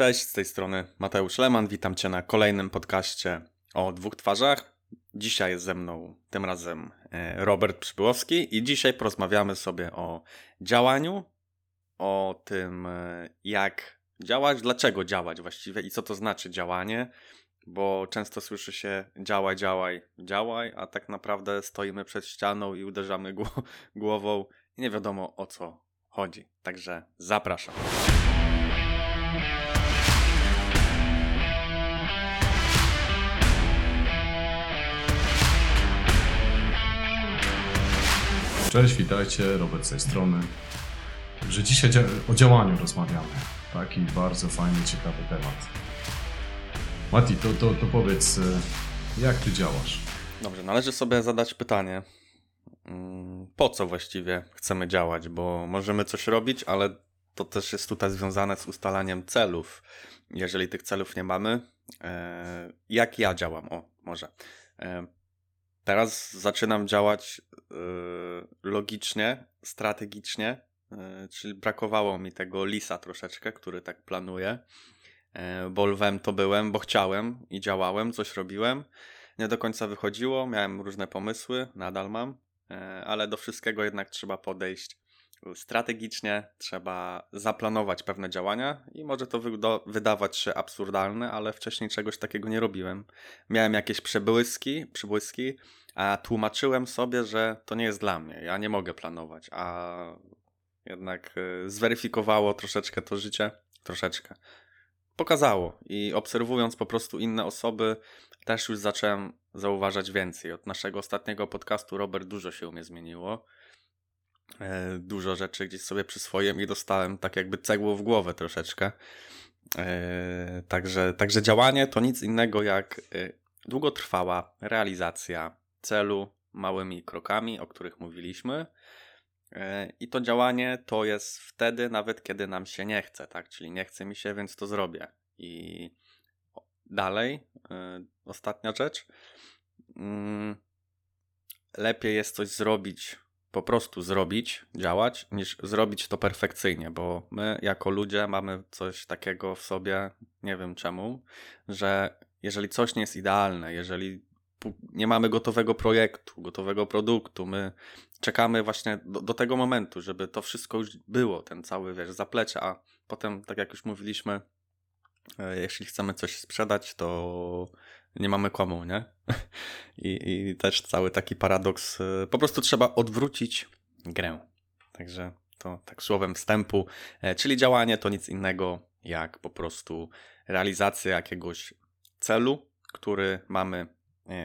Cześć, z tej strony Mateusz Leman. Witam Cię na kolejnym podcaście o dwóch twarzach. Dzisiaj jest ze mną tym razem e, Robert Przybyłowski i dzisiaj porozmawiamy sobie o działaniu, o tym e, jak działać, dlaczego działać właściwie i co to znaczy działanie, bo często słyszy się działaj, działaj, działaj, a tak naprawdę stoimy przed ścianą i uderzamy głową i nie wiadomo o co chodzi. Także zapraszam. Cześć, witajcie, Robert z tej strony. Że dzisiaj o działaniu rozmawiamy. Taki bardzo fajny, ciekawy temat. Mati, to, to, to powiedz, e, jak ty działasz? Dobrze, należy sobie zadać pytanie, mm, po co właściwie chcemy działać, bo możemy coś robić, ale to też jest tutaj związane z ustalaniem celów. Jeżeli tych celów nie mamy, e, jak ja działam? O, może. E, teraz zaczynam działać Y, logicznie, strategicznie, y, czyli brakowało mi tego lisa troszeczkę, który tak planuje. Y, bo lwem to byłem, bo chciałem i działałem, coś robiłem. Nie do końca wychodziło, miałem różne pomysły, nadal mam, ale do wszystkiego jednak trzeba podejść strategicznie, trzeba zaplanować pewne działania i może to wydawać się absurdalne, ale wcześniej czegoś takiego nie robiłem. Miałem jakieś przebłyski, przybłyski, a tłumaczyłem sobie, że to nie jest dla mnie, ja nie mogę planować, a jednak y, zweryfikowało troszeczkę to życie, troszeczkę. Pokazało i obserwując po prostu inne osoby, też już zacząłem zauważać więcej. Od naszego ostatniego podcastu, Robert, dużo się u mnie zmieniło. E, dużo rzeczy gdzieś sobie przyswoiłem i dostałem tak jakby cegłą w głowę troszeczkę. E, także, także działanie to nic innego jak e, długotrwała realizacja celu małymi krokami, o których mówiliśmy. I to działanie to jest wtedy, nawet kiedy nam się nie chce, tak? Czyli nie chce mi się, więc to zrobię. I dalej, ostatnia rzecz. Mm, lepiej jest coś zrobić po prostu zrobić, działać, niż zrobić to perfekcyjnie, bo my jako ludzie mamy coś takiego w sobie, nie wiem czemu, że jeżeli coś nie jest idealne, jeżeli nie mamy gotowego projektu, gotowego produktu, my czekamy właśnie do, do tego momentu, żeby to wszystko już było, ten cały, wiesz, zaplecze, a potem, tak jak już mówiliśmy, jeśli chcemy coś sprzedać, to nie mamy komu, nie? I, I też cały taki paradoks. Y, po prostu trzeba odwrócić grę. Także to tak słowem wstępu, e, czyli działanie to nic innego jak po prostu realizacja jakiegoś celu, który mamy e,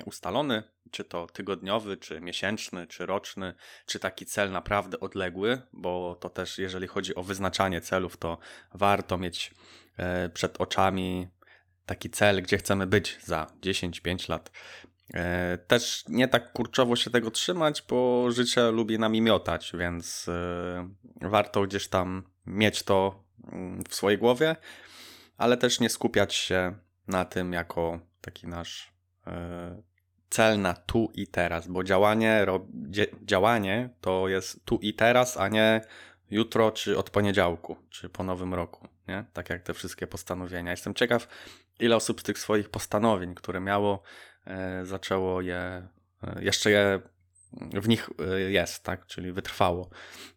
ustalony, czy to tygodniowy, czy miesięczny, czy roczny, czy taki cel naprawdę odległy, bo to też jeżeli chodzi o wyznaczanie celów, to warto mieć e, przed oczami taki cel, gdzie chcemy być za 10-5 lat. E, też nie tak kurczowo się tego trzymać, bo życie lubi nami miotać, więc e, warto gdzieś tam mieć to mm, w swojej głowie, ale też nie skupiać się na tym jako taki nasz e, cel na tu i teraz, bo działanie, działanie to jest tu i teraz, a nie jutro, czy od poniedziałku, czy po nowym roku, nie? Tak jak te wszystkie postanowienia. Jestem ciekaw, ile osób z tych swoich postanowień, które miało, e, zaczęło je, e, jeszcze je w nich e, jest, tak? Czyli wytrwało.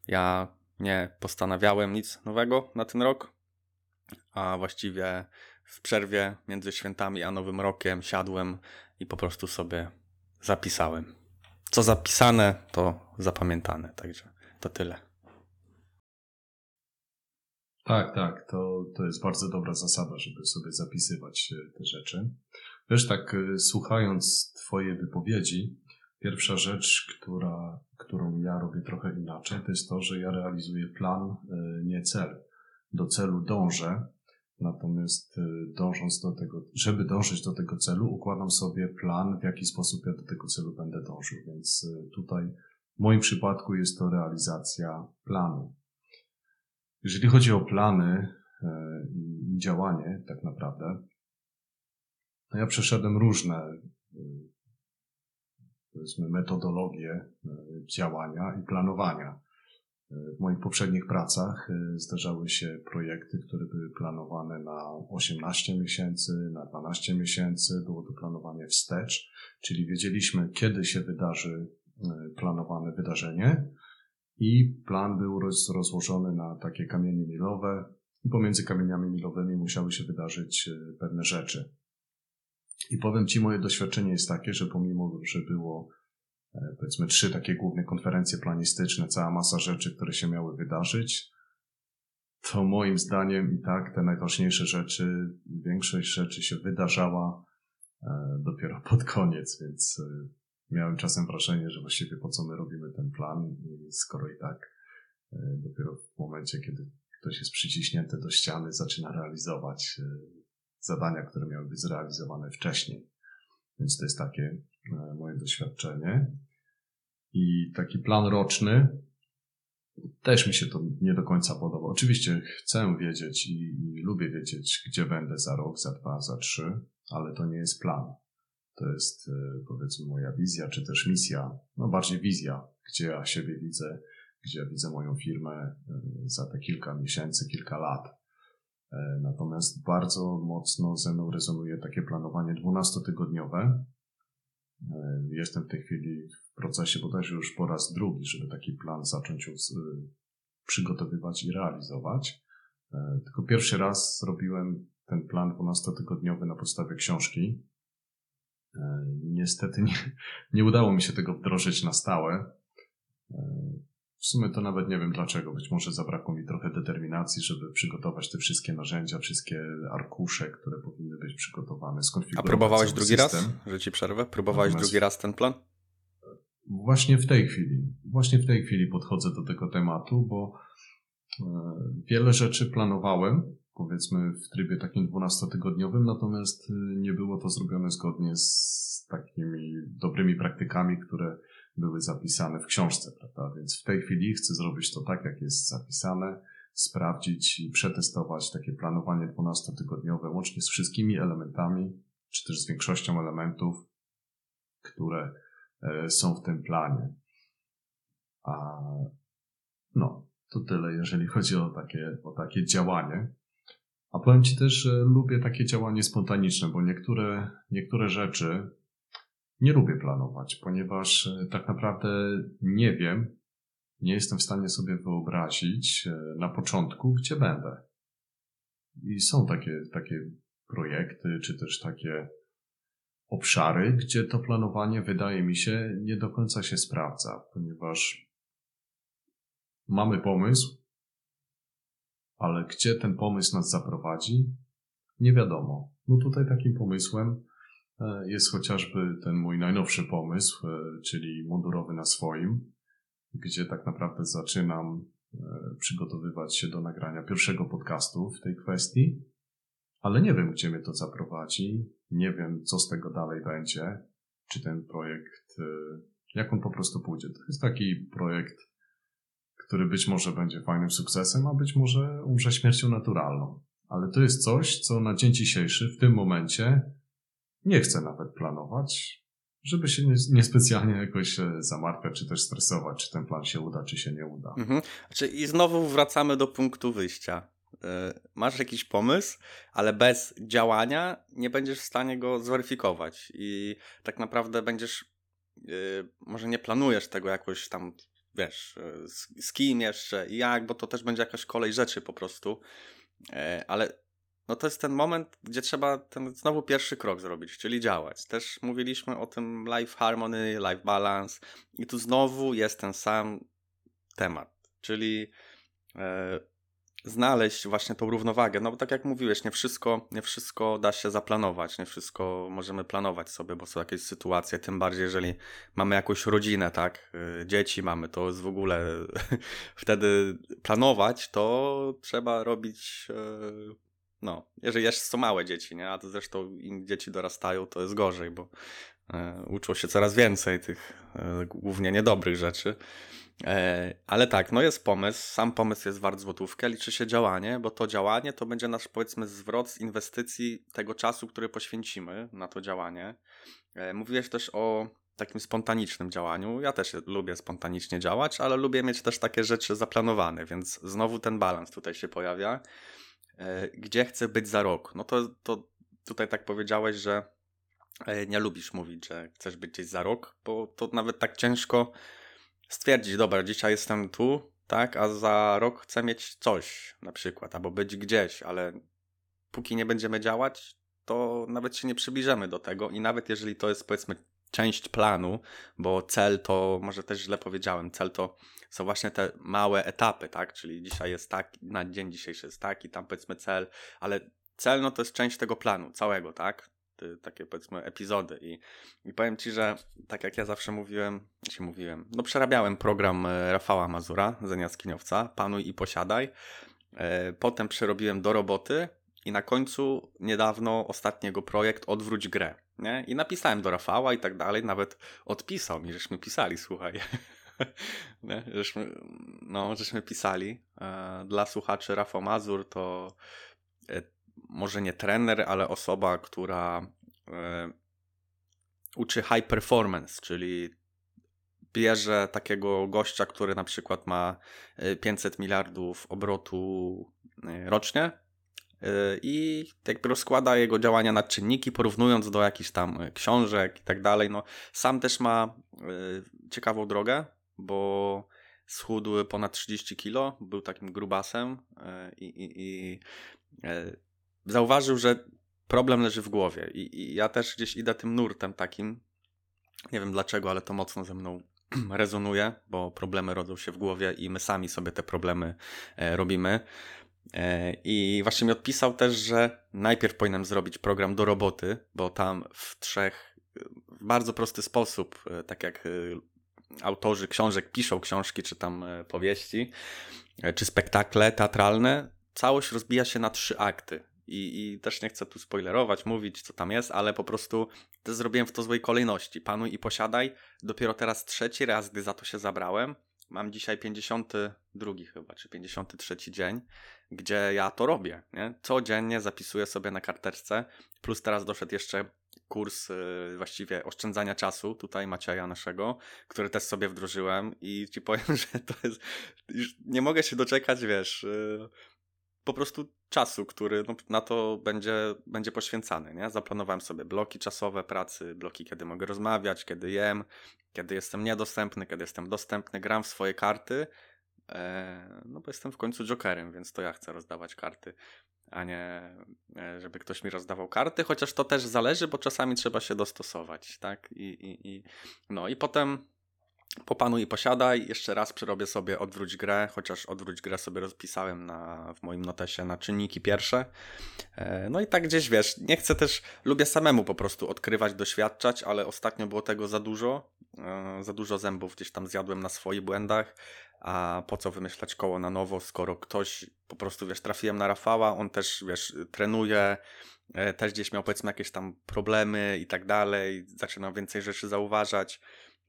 Ja nie postanawiałem nic nowego na ten rok, a właściwie w przerwie między świętami a Nowym Rokiem siadłem i po prostu sobie zapisałem. Co zapisane, to zapamiętane. Także to tyle. Tak, tak, to, to jest bardzo dobra zasada, żeby sobie zapisywać e, te rzeczy. Wiesz, tak e, słuchając Twoje wypowiedzi, pierwsza rzecz, która, którą ja robię trochę inaczej, to jest to, że ja realizuję plan, e, nie cel. Do celu dążę, natomiast dążąc do tego, żeby dążyć do tego celu, układam sobie plan, w jaki sposób ja do tego celu będę dążył. Więc tutaj w moim przypadku jest to realizacja planu. Jeżeli chodzi o plany e, i działanie, tak naprawdę, to ja przeszedłem różne, e, powiedzmy, metodologie e, działania i planowania. W moich poprzednich pracach e, zdarzały się projekty, które były planowane na 18 miesięcy, na 12 miesięcy. Było to planowanie wstecz, czyli wiedzieliśmy, kiedy się wydarzy e, planowane wydarzenie i plan był rozłożony na takie kamienie milowe i pomiędzy kamieniami milowymi musiały się wydarzyć e, pewne rzeczy. I powiem Ci, moje doświadczenie jest takie, że pomimo, że było powiedzmy trzy takie główne konferencje planistyczne, cała masa rzeczy, które się miały wydarzyć, to moim zdaniem i tak te najważniejsze rzeczy, większość rzeczy się wydarzała e, dopiero pod koniec, więc e, miałem czasem wrażenie, że właściwie po co my robimy ten plan, skoro i tak dopiero w momencie, kiedy ktoś jest przyciśnięty do ściany, zaczyna realizować zadania, które miały być zrealizowane wcześniej. Więc to jest takie moje doświadczenie. I taki plan roczny też mi się to nie do końca podoba. Oczywiście chcę wiedzieć i, i lubię wiedzieć, gdzie będę za rok, za dwa, za trzy, ale to nie jest plan. To jest e, powiedzmy moja wizja, czy też misja, no bardziej wizja, gdzie ja siebie widzę, gdzie ja widzę moją firmę e, za te kilka miesięcy, kilka lat. E, natomiast bardzo mocno ze mną rezonuje takie planowanie dwunastotygodniowe, E, jestem w tej chwili w procesie bodajże już po raz drugi, żeby taki plan zacząć przygotowywać i realizować. E, tylko pierwszy raz zrobiłem ten plan 12-tygodniowy na podstawie książki. E, niestety nie, nie udało mi się tego wdrożyć na stałe. W sumie to nawet nie wiem dlaczego. Być może zabrakło mi trochę determinacji, żeby przygotować te wszystkie narzędzia, wszystkie arkusze, które powinny być przygotowane, skonfigurować. A próbowałeś drugi system. raz, że ci przerwę? Próbowałeś Natomiast drugi raz ten plan? Właśnie w tej chwili. Właśnie w tej chwili podchodzę do tego tematu, bo e, wiele rzeczy planowałem, powiedzmy w trybie takim 12-tygodniowym, natomiast e, nie było to zrobione zgodnie z takimi dobrymi praktykami, które były zapisane w książce, prawda? Więc w tej chwili chcę zrobić to tak, jak jest zapisane, sprawdzić i przetestować takie planowanie 12-tygodniowe, łącznie z wszystkimi elementami, czy też z większością elementów, które e, są w tym planie. A no, to tyle, jeżeli chodzi o takie, o takie działanie. A powiem Ci też, że lubię takie działanie spontaniczne, bo niektóre, niektóre rzeczy nie lubię planować, ponieważ e, tak naprawdę nie wiem, nie jestem w stanie sobie wyobrazić e, na początku, gdzie będę. I są takie, takie projekty, czy też takie obszary, gdzie to planowanie wydaje mi się nie do końca się sprawdza, ponieważ mamy pomysł, ale gdzie ten pomysł nas zaprowadzi, nie wiadomo. No tutaj takim pomysłem jest chociażby ten mój najnowszy pomysł, e, czyli mundurowy na swoim, gdzie tak naprawdę zaczynam e, przygotowywać się do nagrania pierwszego podcastu w tej kwestii, ale nie wiem, gdzie mnie to zaprowadzi, nie wiem, co z tego dalej będzie, czy ten projekt, jak on po prostu pójdzie. To jest taki projekt, który być może będzie fajnym sukcesem, a być może umrze śmiercią naturalną. Ale to jest coś, co na dzień dzisiejszy, w tym momencie, nie chcę nawet planować, żeby się niespecjalnie nie jakoś e, zamartwiać, czy też stresować, czy ten plan się uda, czy się nie uda. Mhm. Znaczy, I znowu wracamy do punktu wyjścia. E, masz jakiś pomysł, ale bez działania nie będziesz w stanie go zweryfikować. I tak naprawdę będziesz, e, może nie planujesz tego jakoś tam, wiesz, z, z kim jeszcze i jak, bo to też będzie jakaś kolej rzeczy po prostu. Ale no to jest ten moment, gdzie trzeba ten znowu pierwszy krok zrobić, czyli działać. Też mówiliśmy o tym life harmony, life balance i tu znowu jest ten sam temat, czyli e, znaleźć właśnie tą równowagę. No bo tak jak mówiłeś, nie wszystko, nie wszystko da się zaplanować, nie wszystko możemy planować sobie, bo są jakieś sytuacje, tym bardziej jeżeli mamy jakąś rodzinę, tak, e, dzieci mamy, to jest w ogóle wtedy planować, to trzeba robić e, no, jeżeli jeszcze są małe dzieci, nie? A to zresztą im dzieci dorastają, to jest gorzej, bo e, uczą się coraz więcej tych e, głównie niedobrych rzeczy. E, ale tak, no jest pomysł, sam pomysł jest wart złotówkę, liczy się działanie, bo to działanie to będzie nasz powiedzmy zwrot z inwestycji tego czasu, który poświęcimy na to działanie. E, mówiłeś też o takim spontanicznym działaniu. Ja też lubię spontanicznie działać, ale lubię mieć też takie rzeczy zaplanowane, więc znowu ten balans tutaj się pojawia. E, gdzie chcę być za rok? No to, to tutaj tak powiedziałeś, że e, nie lubisz mówić, że chcesz być gdzieś za rok, bo to nawet tak ciężko stwierdzić, dobra, dzisiaj jestem tu, tak, a za rok chcę mieć coś na przykład, albo być gdzieś, ale póki nie będziemy działać, to nawet się nie przybliżymy do tego i nawet jeżeli to jest powiedzmy część planu, bo cel to, może też źle powiedziałem, cel to są właśnie te małe etapy, tak, czyli dzisiaj jest tak, na dzień dzisiejszy jest taki, tam powiedzmy cel, ale cel no to jest część tego planu całego, tak, takie powiedzmy epizody. I, i powiem Ci, że tak jak ja zawsze mówiłem, się mówiłem, no przerabiałem program e, Rafała Mazura z Jaskiniowca, Panuj i Posiadaj, e, potem przerobiłem do roboty i na końcu niedawno ostatniego projekt Odwróć grę, nie? I napisałem do Rafała i tak dalej, nawet odpisał mi, żeśmy pisali, słuchaj. nie? Żeśmy, no, żeśmy pisali. E, dla słuchaczy Rafał Mazur to może nie trener, ale osoba, która e, uczy high performance, czyli bierze takiego gościa, który na przykład ma 500 e, miliardów obrotu e, rocznie i jakby rozkłada jego działania na czynniki, porównując do jakichś tam książek i tak dalej. No, sam też ma ciekawą drogę, bo schudł ponad 30 kilo, był takim grubasem i, i, i zauważył, że problem leży w głowie. I, I, ja też gdzieś idę tym nurtem takim. Nie wiem dlaczego, ale to mocno ze mną rezonuje, bo problemy rodzą się w głowie i my sami sobie te problemy robimy. E, I właśnie mi odpisał też, że najpierw powinienem zrobić program do roboty, bo tam w trzech, w bardzo prosty sposób, e, tak jak e, autorzy książek piszą książki, czy tam powieści, czy spektakle teatralne, całość rozbija się na trzy akty. I, I, też nie chcę tu spoilerować, mówić co tam jest, ale po prostu też zrobiłem w to złej kolejności. Panuj i posiadaj. Dopiero teraz trzeci raz, gdy za to się zabrałem. Mam dzisiaj 52 chyba, czy 53 dzień, gdzie ja to robię. Nie? Codziennie zapisuję sobie na karteczce. Plus teraz doszedł jeszcze kurs yy, właściwie oszczędzania czasu tutaj Macieja naszego, który też sobie wdrożyłem i ci powiem, że to jest... Już nie mogę się doczekać, wiesz... Yy po prostu czasu, który no, na to będzie, będzie poświęcany. Nie? Zaplanowałem sobie bloki czasowe pracy, bloki, kiedy mogę rozmawiać, kiedy jem, kiedy jestem niedostępny, kiedy jestem dostępny, gram w swoje karty. E, no bo jestem w końcu jokerem, więc to ja chcę rozdawać karty, a nie e, żeby ktoś mi rozdawał karty, chociaż to też zależy, bo czasami trzeba się dostosować, tak? I, i, i, no i potem Popanuj i posiadaj. Jeszcze raz przerobię sobie odwróć grę, chociaż odwróć grę sobie rozpisałem na, w moim notesie na czynniki pierwsze. E, no i tak gdzieś wiesz, nie chcę też, lubię samemu po prostu odkrywać, doświadczać, ale ostatnio było tego za dużo. E, za dużo zębów gdzieś tam zjadłem na swoich błędach. A po co wymyślać koło na nowo, skoro ktoś po prostu, wiesz, trafiłem na Rafała, on też, wiesz, trenuje, e, też gdzieś miał powiedzmy jakieś tam problemy i tak dalej, zaczynał więcej rzeczy zauważać.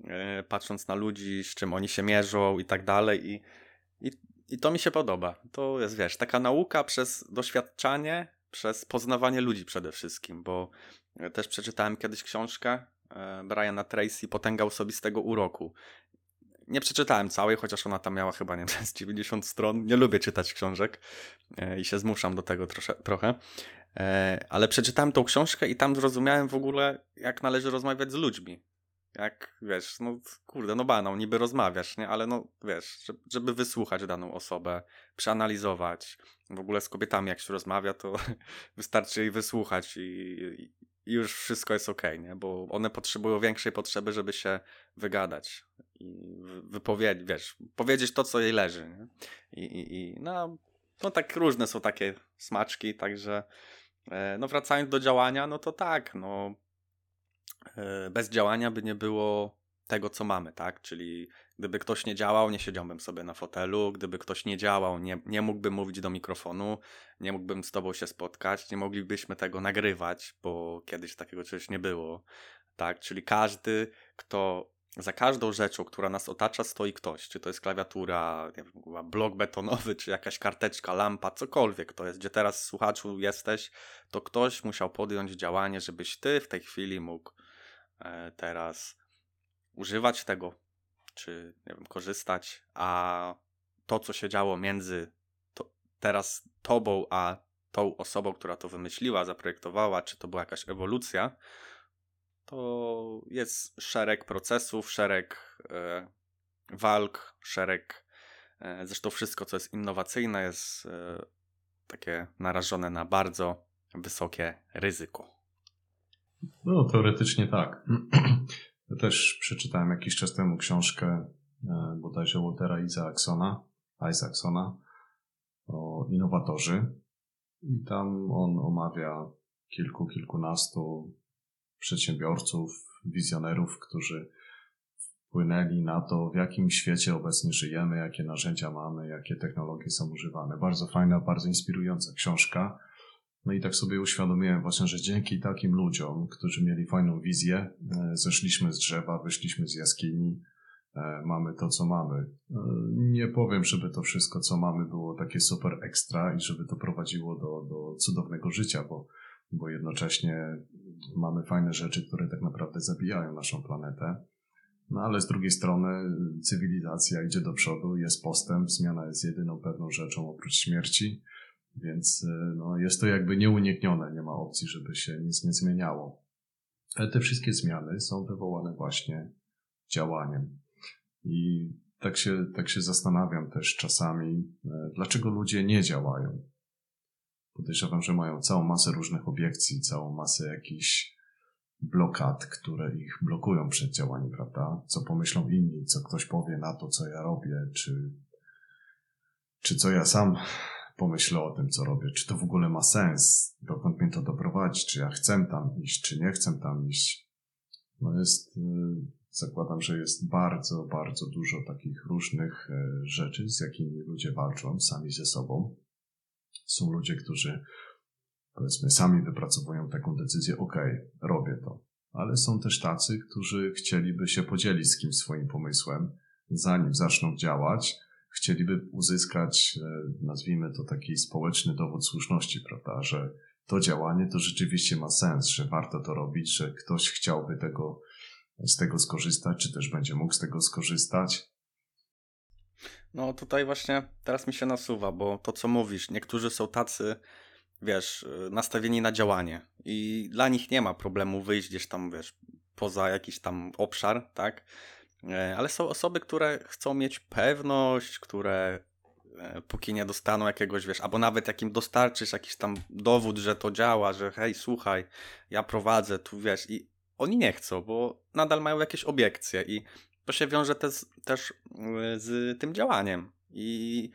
E, patrząc na ludzi, z czym oni się mierzą i tak dalej. I, i, I to mi się podoba. To jest, wiesz, taka nauka przez doświadczanie, przez poznawanie ludzi przede wszystkim, bo też przeczytałem kiedyś książkę e, Briana Tracy, Potęga Osobistego Uroku. Nie przeczytałem całej, chociaż ona tam miała chyba, nie wiem, 90 stron. Nie lubię czytać książek e, i się zmuszam do tego trosze, trochę. Ale przeczytałem tą książkę i tam zrozumiałem w ogóle, jak należy rozmawiać z ludźmi. Jak, wiesz, no kurde, no banał, niby rozmawiasz, nie? Ale no, wiesz, żeby wysłuchać daną osobę, przeanalizować. W ogóle z kobietami jak się rozmawia, to wystarczy jej wysłuchać i, i już wszystko jest ok, nie? Bo one potrzebują większej potrzeby, żeby się wygadać i wypowiedzieć, wiesz, powiedzieć to, co jej leży, nie? I, i, i no, no tak różne są takie smaczki, także e, no wracając do działania, no to tak, no bez działania by nie było tego, co mamy, tak? Czyli gdyby ktoś nie działał, nie siedziałbym sobie na fotelu, gdyby ktoś nie działał, nie, nie mógłbym mówić do mikrofonu, nie mógłbym z tobą się spotkać, nie moglibyśmy tego nagrywać, bo kiedyś takiego czegoś nie było, tak? Czyli każdy, kto za każdą rzeczą, która nas otacza, stoi ktoś. Czy to jest klawiatura, nie wiem, blok betonowy, czy jakaś karteczka, lampa, cokolwiek to jest, gdzie teraz słuchaczu jesteś, to ktoś musiał podjąć działanie, żebyś ty w tej chwili mógł E, teraz używać tego, czy nie wiem, korzystać, a to, co się działo między to, teraz tobą, a tą osobą, która to wymyśliła, zaprojektowała, czy to była jakaś ewolucja, to jest szereg procesów, szereg e, walk, szereg. E, zresztą wszystko, co jest innowacyjne, jest e, takie narażone na bardzo wysokie ryzyko. No, teoretycznie tak. Ja też przeczytałem jakiś czas temu książkę e, bodajże Waltera Isaacsona, Isaacsona o innowatorzy. I tam on omawia kilku, kilkunastu przedsiębiorców, wizjonerów, którzy wpłynęli na to, w jakim świecie obecnie żyjemy, jakie narzędzia mamy, jakie technologie są używane. Bardzo fajna, bardzo inspirująca książka. No i tak sobie uświadomiłem właśnie, że dzięki takim ludziom, którzy mieli fajną wizję, e, zeszliśmy z drzewa, wyszliśmy z jaskini, e, mamy to, co mamy. E, nie powiem, żeby to wszystko, co mamy, było takie super ekstra i żeby to prowadziło do, do cudownego życia, bo, bo jednocześnie mamy fajne rzeczy, które tak naprawdę zabijają naszą planetę. No ale z drugiej strony cywilizacja idzie do przodu, jest postęp, zmiana jest jedyną pewną rzeczą oprócz śmierci, więc no, jest to jakby nieuniknione, nie ma opcji, żeby się nic nie zmieniało. Ale te wszystkie zmiany są wywołane właśnie działaniem. I tak się, tak się zastanawiam też czasami, dlaczego ludzie nie działają. Podejrzewam, że mają całą masę różnych obiekcji, całą masę jakichś blokad, które ich blokują przed działaniem, prawda? Co pomyślą inni, co ktoś powie na to, co ja robię, czy, czy co ja sam pomyślę o tym, co robię, czy to w ogóle ma sens, dokąd mnie to doprowadzi, czy ja chcę tam iść, czy nie chcę tam iść. No jest, y, zakładam, że jest bardzo, bardzo dużo takich różnych y, rzeczy, z jakimi ludzie walczą sami ze sobą. Są ludzie, którzy powiedzmy sami wypracowują taką decyzję, ok, robię to. Ale są też tacy, którzy chcieliby się podzielić z kimś swoim pomysłem, zanim zaczną działać, chcieliby uzyskać, e, nazwijmy to taki społeczny dowód słuszności, prawda, że to działanie to rzeczywiście ma sens, że warto to robić, że ktoś chciałby tego, z tego skorzystać, czy też będzie mógł z tego skorzystać. No tutaj właśnie teraz mi się nasuwa, bo to co mówisz, niektórzy są tacy, wiesz, nastawieni na działanie i dla nich nie ma problemu wyjść gdzieś tam, wiesz, poza jakiś tam obszar, tak? E, ale są osoby, które chcą mieć pewność, które e, póki nie dostaną jakiegoś, wiesz, albo nawet jakim dostarczysz jakiś tam dowód, że to działa, że hej, słuchaj, ja prowadzę, tu wiesz, i oni nie chcą, bo nadal mają jakieś obiekcje i to się wiąże też, też z tym działaniem. I,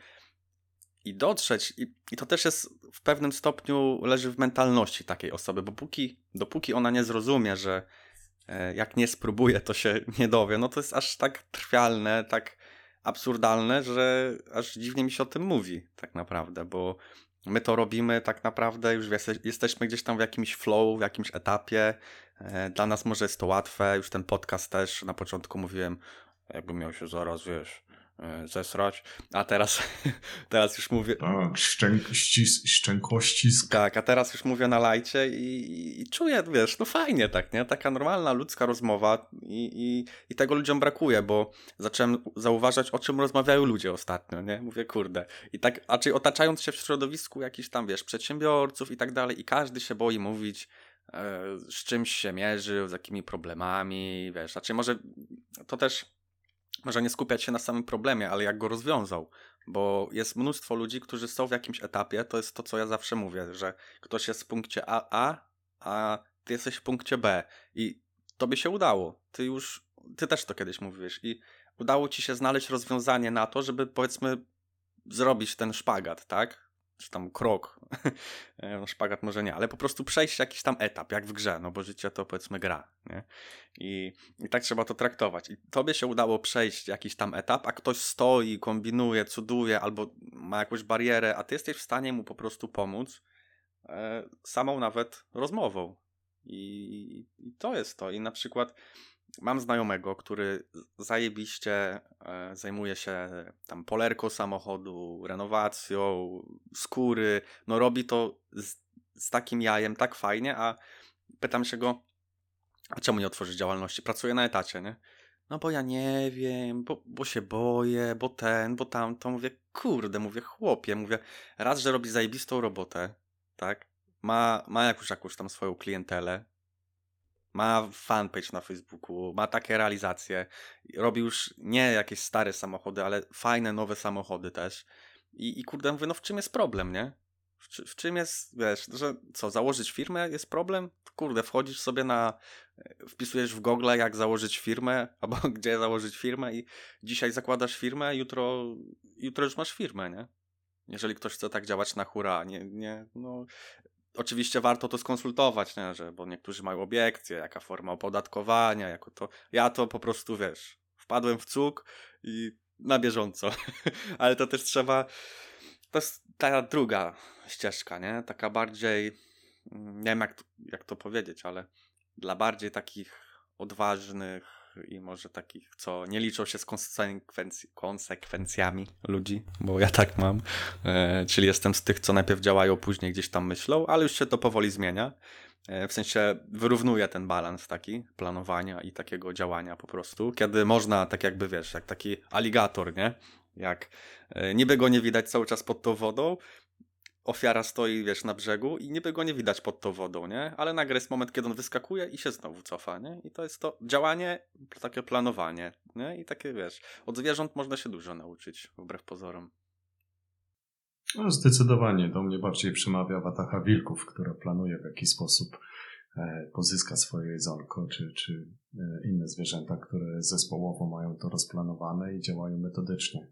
i dotrzeć, i, i to też jest w pewnym stopniu leży w mentalności takiej osoby, bo póki, dopóki ona nie zrozumie, że jak nie spróbuję, to się nie dowie. No to jest aż tak trwialne, tak absurdalne, że aż dziwnie mi się o tym mówi, tak naprawdę, bo my to robimy tak naprawdę, już jesteśmy gdzieś tam w jakimś flow, w jakimś etapie. E, dla nas może jest to łatwe, już ten podcast też na początku mówiłem, jakbym miał się zaraz, wiesz, E, zesrać, a teraz, teraz już mówię... Tak, szczęk, ścis, szczękościsk. Tak, a teraz już mówię na lajcie i, i, czuję, wiesz, no fajnie tak, nie? Taka normalna ludzka rozmowa i, i, i tego ludziom brakuje, bo zacząłem zauważać, o czym rozmawiają ludzie ostatnio, nie? Mówię, kurde. I tak, a czy otaczając się w środowisku jakichś tam, wiesz, przedsiębiorców i tak dalej i każdy się boi mówić, e, z czymś się mierzył, z jakimi problemami, wiesz, a czy może to też może nie skupiać się na samym problemie, ale jak go rozwiązał. Bo jest mnóstwo ludzi, którzy są w jakimś etapie, to jest to, co ja zawsze mówię, że ktoś jest w punkcie A, A, ty jesteś w punkcie B. I tobie się udało. Ty już, ty też to kiedyś mówiłeś. I udało ci się znaleźć rozwiązanie na to, żeby powiedzmy zrobić ten szpagat, tak? Czy tam krok, e, no, szpagat może nie, ale po prostu przejść jakiś tam etap, jak w grze, no bo życie to powiedzmy gra, nie? I, I tak trzeba to traktować. I tobie się udało przejść jakiś tam etap, a ktoś stoi, kombinuje, cuduje, albo ma jakąś barierę, a ty jesteś w stanie mu po prostu pomóc e, samą nawet rozmową. I, I to jest to. I na przykład mam znajomego, który zajebiście e, zajmuje się tam polerką samochodu, renowacją, skóry. No robi to z, z takim jajem tak fajnie, a pytam się go, a czemu nie otworzyć działalności? Pracuje na etacie, nie? no bo ja nie wiem, bo, bo się boję, bo ten, bo tamto. Mówię, kurde, mówię, chłopie, mówię, raz, że robi zajebistą robotę, tak? Ma, ma jakąś, jakąś tam swoją klientelę, ma fanpage na Facebooku, ma takie realizacje, robi już nie jakieś stare samochody, ale fajne, nowe samochody też. I, i kurde, mówię, no w czym jest problem, nie? W, w czym jest, wiesz, że co, założyć firmę jest problem? Kurde, wchodzisz sobie na, wpisujesz w Google jak założyć firmę, albo gdzie założyć firmę i dzisiaj zakładasz firmę, jutro, jutro już masz firmę, nie? Jeżeli ktoś chce tak działać na hura, nie, nie, no... Oczywiście warto to skonsultować, nie? Że, bo niektórzy mają obiekcje, jaka forma opodatkowania, jako to. Ja to po prostu wiesz, wpadłem w cuk i na bieżąco. Ale to też trzeba. To jest ta druga ścieżka, nie? Taka bardziej. Nie wiem, jak jak to powiedzieć, ale dla bardziej takich odważnych i może takich, co nie liczą się z konsekwenc- konsekwencjami ludzi, bo ja tak mam. E, czyli jestem z tych, co najpierw działają, później gdzieś tam myślą, ale już się to powoli zmienia. E, w sensie wyrównuje ten balans taki planowania i takiego działania po prostu, kiedy można, tak jakby wiesz, jak taki aligator, nie? Jak e, niby go nie widać cały czas pod tą wodą, ofiara stoi, wiesz, na brzegu i niby go nie widać pod tą wodą, nie? Ale nagle jest moment, kiedy on wyskakuje i się znowu cofa, nie? I to jest to działanie, takie planowanie, nie? I takie, wiesz, od zwierząt można się dużo nauczyć, wbrew pozorom. No, zdecydowanie do mnie bardziej przemawia watacha wilków, która planuje w jaki sposób e, pozyska swoje jedzonko, czy, czy e, inne zwierzęta, które zespołowo mają to rozplanowane i działają metodycznie.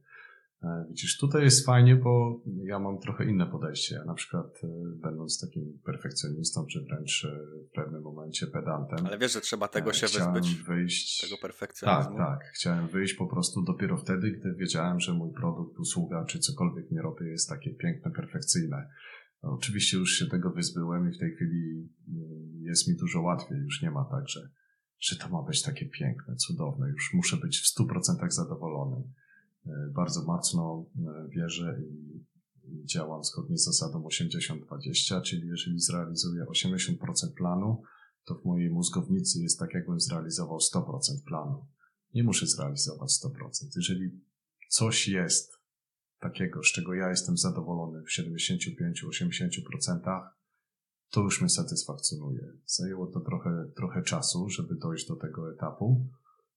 E, Widzisz, tutaj jest fajnie, bo ja mam trochę inne podejście. Ja na przykład, e, będąc takim perfekcjonistą, czy wręcz e, w pewnym momencie pedantem, Ale wiesz, że trzeba tego się chciałem wyzbyć, wyjść tego tak, perfekcjonizmu. tak. Chciałem wyjść po prostu dopiero wtedy, gdy wiedziałem, że mój produkt, usługa czy cokolwiek nie robię jest takie piękne, perfekcyjne. Oczywiście już się tego wyzbyłem i w tej chwili mm, jest mi dużo łatwiej. Już nie ma tak, że, że to ma być takie piękne, cudowne. Już muszę być w 100% zadowolony. E, Bardzo mocno e, wierzę i działam zgodnie z zasadą 80-20, czyli jeżeli zrealizuję 80% planu, to w mojej mózgownicy jest tak, jakbym zrealizował 100% planu. Nie muszę zrealizować 100%. Jeżeli coś jest takiego, z czego ja jestem zadowolony w 75-80%, to już mnie satysfakcjonuje. Zajęło to trochę, trochę czasu, żeby dojść do tego etapu,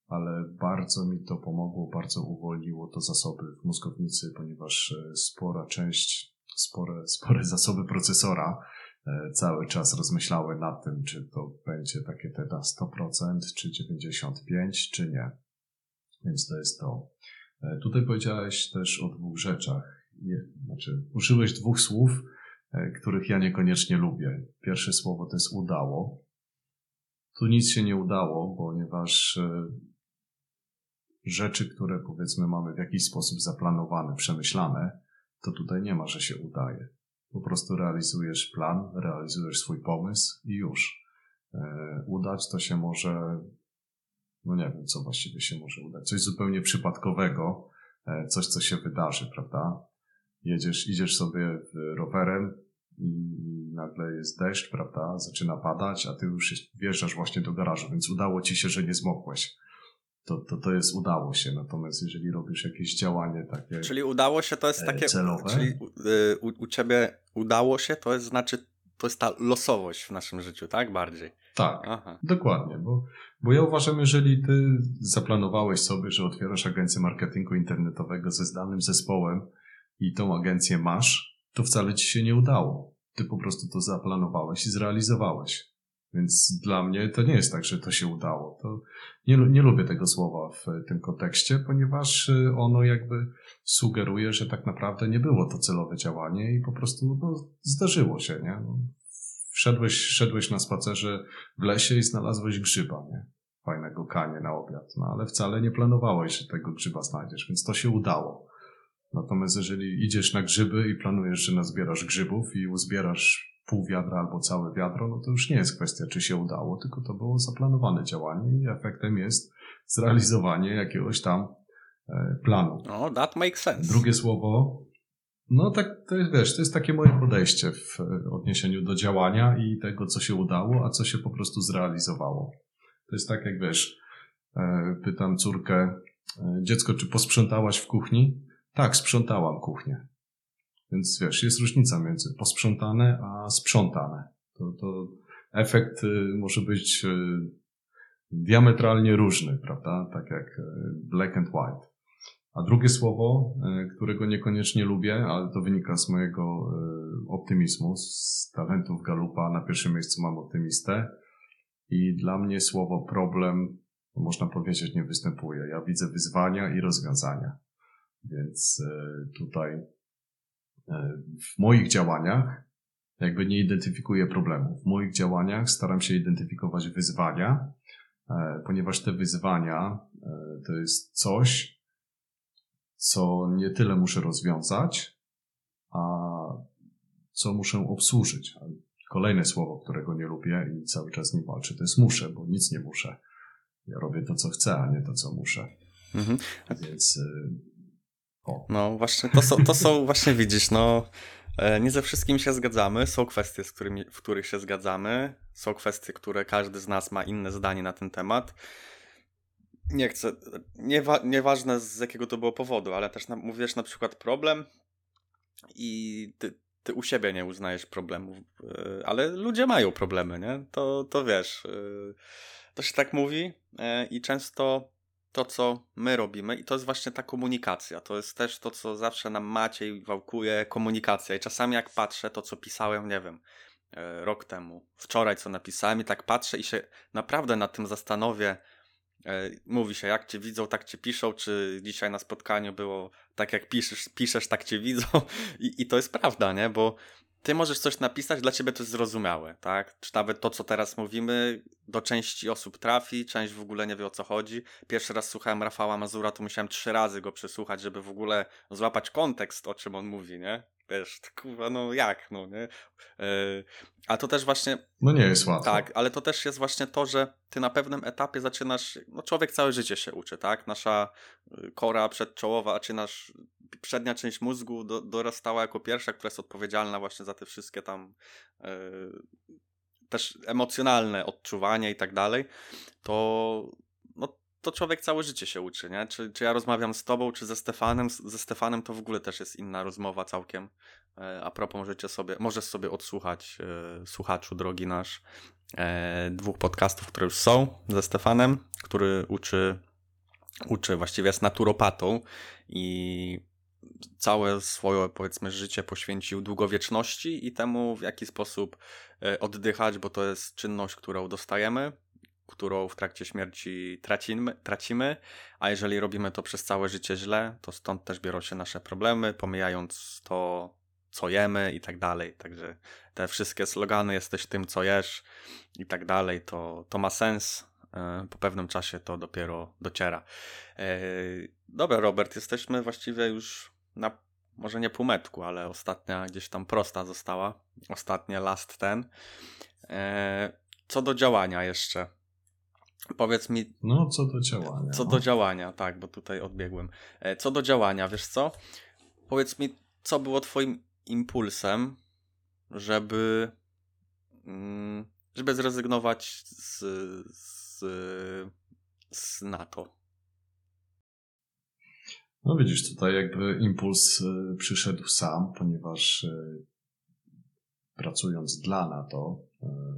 ale bardzo mi to pomogło, bardzo uwolniło to zasoby w mózgownicy, ponieważ e, spora część, spore, spore zasoby procesora e, cały czas rozmyślały nad tym, czy to będzie takie te na 100%, czy 95%, czy nie. Więc to jest to. E, Tutaj powiedziałeś też o dwóch rzeczach. Je, znaczy, użyłeś dwóch słów, których ja niekoniecznie lubię. Pierwsze słowo to jest udało. Tu nic się nie udało, ponieważ rzeczy, które powiedzmy mamy w jakiś sposób zaplanowane, przemyślane, to tutaj nie ma, że się udaje. Po prostu realizujesz plan, realizujesz swój pomysł i już. E, Udać to się może, no nie wiem, co właściwie się może udać. Coś zupełnie przypadkowego, e, coś, co się wydarzy, prawda? Jedziesz, idziesz sobie rowerem i nagle jest deszcz, prawda? Zaczyna padać, a ty już wjeżdżasz właśnie do garażu, więc udało ci się, że nie zmokłeś. To, to, to jest udało się. Natomiast jeżeli robisz jakieś działanie takie. Czyli udało się, to jest E, takie. celowe? Czyli y, u, u ciebie udało się, to jest znaczy, to jest ta losowość w naszym życiu, tak? Bardziej. Tak, Aha. Dokładnie, bo, bo ja uważam, jeżeli ty zaplanowałeś sobie, że otwierasz agencję marketingu internetowego ze znanym zespołem i tą agencję masz, to wcale ci się nie udało. Ty po prostu to zaplanowałeś i zrealizowałeś. Więc dla mnie to nie jest tak, że to się udało. To nie, nie lubię tego słowa w tym kontekście, ponieważ y, ono jakby sugeruje, że tak naprawdę nie było to celowe działanie i po prostu no, zdarzyło się, nie? No, wszedłeś, szedłeś na spacerze w lesie i znalazłeś grzyba, nie? Fajnego kanie na obiad. No ale wcale nie planowałeś, że tego grzyba znajdziesz, więc to się udało. Natomiast jeżeli idziesz na grzyby i planujesz, że nazbierasz grzybów i uzbierasz pół wiadra albo całe wiadro, no to już nie jest kwestia, czy się udało, tylko to było zaplanowane działanie i efektem jest zrealizowanie jakiegoś tam e, planu. No, that makes sense. Drugie słowo, no tak, to jest, wiesz, to jest takie moje podejście w e, odniesieniu do działania i tego, co się udało, a co się po prostu zrealizowało. To jest tak, jak wiesz, e, pytam córkę, dziecko, czy posprzątałaś w kuchni? Tak, sprzątałam kuchnię. Więc wiesz, jest różnica między posprzątane a sprzątane. To, to efekt y, może być y, diametralnie różny, prawda? Tak jak y, black and white. A drugie słowo, którego niekoniecznie lubię, ale to wynika z mojego optymizmu, z talentów Galupa. Na pierwszym miejscu mam optymistę i dla mnie słowo problem, można powiedzieć, nie występuje. Ja widzę wyzwania i rozwiązania. Więc tutaj w moich działaniach jakby nie identyfikuję problemów. W moich działaniach staram się identyfikować wyzwania, e, ponieważ te wyzwania e, to jest coś, co nie tyle muszę rozwiązać, a co muszę obsłużyć. Kolejne słowo, którego nie lubię i cały czas nie walczę, to jest muszę, bo nic nie muszę. Ja robię to, co chcę, a nie to, co muszę. Mhm. Więc. No właśnie, to są, to są właśnie widzisz, no E, nie ze wszystkim się zgadzamy. Są kwestie, z którymi, w których się zgadzamy. Są kwestie, które każdy z nas ma inne zdanie na ten temat. Nie chcę, niewa, nieważne z jakiego to było powodu, ale też na, mówisz na przykład problem i ty, ty u siebie nie uznajesz problemów, e, ale ludzie mają problemy, nie? To, to wiesz, e, to się tak mówi i często to, co my robimy, i to jest właśnie ta komunikacja. To jest też to, co zawsze nam Maciej wałkuje komunikacja. I czasami, jak patrzę, to co pisałem, nie wiem, e, rok temu, wczoraj, co napisałem, i tak patrzę i się naprawdę nad tym zastanowię. E, mówi się, jak cię widzą, tak cię piszą, czy dzisiaj na spotkaniu było tak, jak piszesz, piszesz tak cię widzą. I, i to jest prawda, nie? Bo ty możesz coś napisać, dla ciebie to jest zrozumiałe, tak? Czy nawet to, co teraz mówimy, do części osób trafi, część w ogóle nie wie o co chodzi. Pierwszy raz słuchałem Rafała Mazura, to musiałem trzy razy go przesłuchać, żeby w ogóle złapać kontekst, o czym on mówi, nie? Wiesz, kurwa, no jak, no nie? Yy, a to też właśnie... No nie jest łatwo. Tak, ale to też jest właśnie to, że ty na pewnym etapie zaczynasz, no człowiek całe życie się uczy, tak? Nasza y, kora przedczołowa, czy nasz przednia część mózgu do, dorastała jako pierwsza, która jest odpowiedzialna właśnie za te wszystkie tam yy, też emocjonalne odczuwania i tak dalej, to to człowiek całe życie się uczy, nie? Czy, czy ja rozmawiam z tobą, czy ze Stefanem? Ze Stefanem to w ogóle też jest inna rozmowa całkiem. E, a propos, możecie sobie, możesz sobie odsłuchać, e, słuchaczu drogi nasz, e, dwóch podcastów, które już są ze Stefanem, który uczy, uczy właściwie jest naturopatą i całe swoje, powiedzmy, życie poświęcił długowieczności i temu, w jaki sposób oddychać, bo to jest czynność, którą dostajemy, którą w trakcie śmierci tracimy, tracimy, a jeżeli robimy to przez całe życie źle, to stąd też biorą się nasze problemy, pomijając to, co jemy i tak dalej. Także te wszystkie slogany, jesteś tym, co jesz i tak dalej, to, to ma sens. E, po pewnym czasie to dopiero dociera. E, dobra, Robert, jesteśmy właściwie już na może nie półmetku, ale ostatnia gdzieś tam prosta została. Ostatnie last ten. E, co do działania jeszcze. Powiedz mi. No, co do działania. Co do działania, tak, bo tutaj odbiegłem. E, co do działania, wiesz co? Powiedz mi, co było Twoim impulsem, żeby. Mm, żeby zrezygnować z, z, z NATO? No widzisz, tutaj jakby impuls y, przyszedł sam, ponieważ y, pracując dla NATO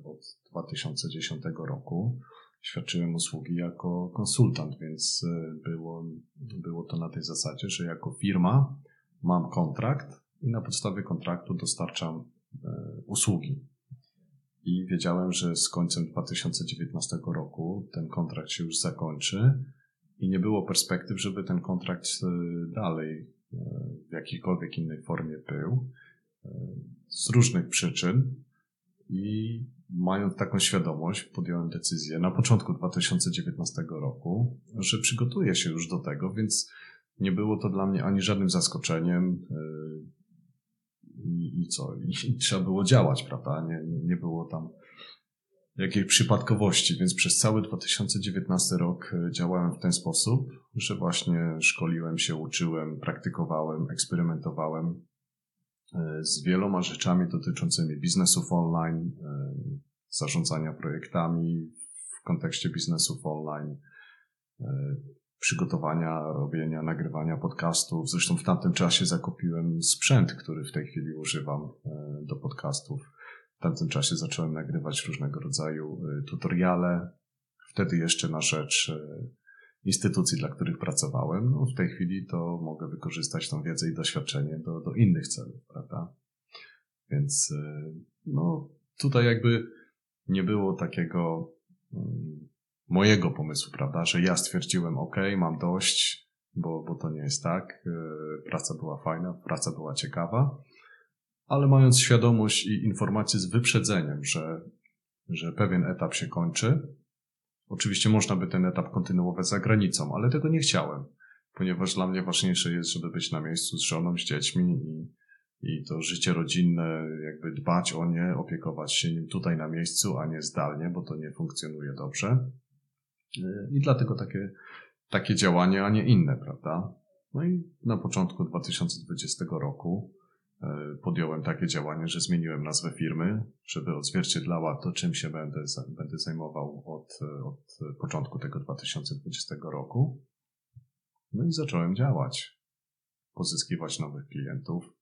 od 2010 roku świadczyłem usługi jako konsultant, więc było, było to na tej zasadzie, że jako firma mam kontrakt i na podstawie kontraktu dostarczam usługi. I wiedziałem, że z końcem 2019 roku ten kontrakt się już zakończy i nie było perspektyw, żeby ten kontrakt e, dalej e, w jakiejkolwiek innej formie był e, z różnych przyczyn i mając taką świadomość, podjąłem decyzję na początku 2019 roku, że przygotuję się już do tego, więc nie było to dla mnie ani żadnym zaskoczeniem. I, i co? I, trzeba było działać, prawda? Nie, nie było tam jakiej przypadkowości, więc przez cały 2019 rok e, działałem w ten sposób, że właśnie szkoliłem się, uczyłem, praktykowałem, eksperymentowałem z wieloma rzeczami dotyczącymi biznesów online, e, zarządzania projektami w kontekście biznesów online, e, przygotowania, robienia, nagrywania podcastów. Zresztą w tamtym czasie zakupiłem sprzęt, który w tej chwili używam e, do podcastów. W tamtym czasie zacząłem nagrywać różnego rodzaju e, tutoriale. Wtedy jeszcze na rzecz instytucji, dla których pracowałem. No, w tej chwili to mogę wykorzystać tą wiedzę i doświadczenie do, do innych celów, prawda? Więc no, tutaj jakby nie było takiego mm, mojego pomysłu, prawda, że ja stwierdziłem, ok, mam dość, bo, bo to nie jest tak. E, praca była fajna, praca była ciekawa, ale mając świadomość i informację z wyprzedzeniem, że, że pewien etap się kończy, oczywiście można by ten etap kontynuować za granicą, ale tego nie chciałem, ponieważ dla mnie ważniejsze jest, żeby być na miejscu z żoną, z dziećmi i, i to życie rodzinne, jakby dbać o nie, opiekować się nim tutaj na miejscu, a nie zdalnie, bo to nie funkcjonuje dobrze. I dlatego takie, takie działanie, a nie inne, prawda? No i na początku 2020 roku podjąłem takie działanie, że zmieniłem nazwę firmy, żeby odzwierciedlała to, czym się będę, będę zajmował od, od początku tego 2020 roku. No i zacząłem działać, pozyskiwać nowych klientów.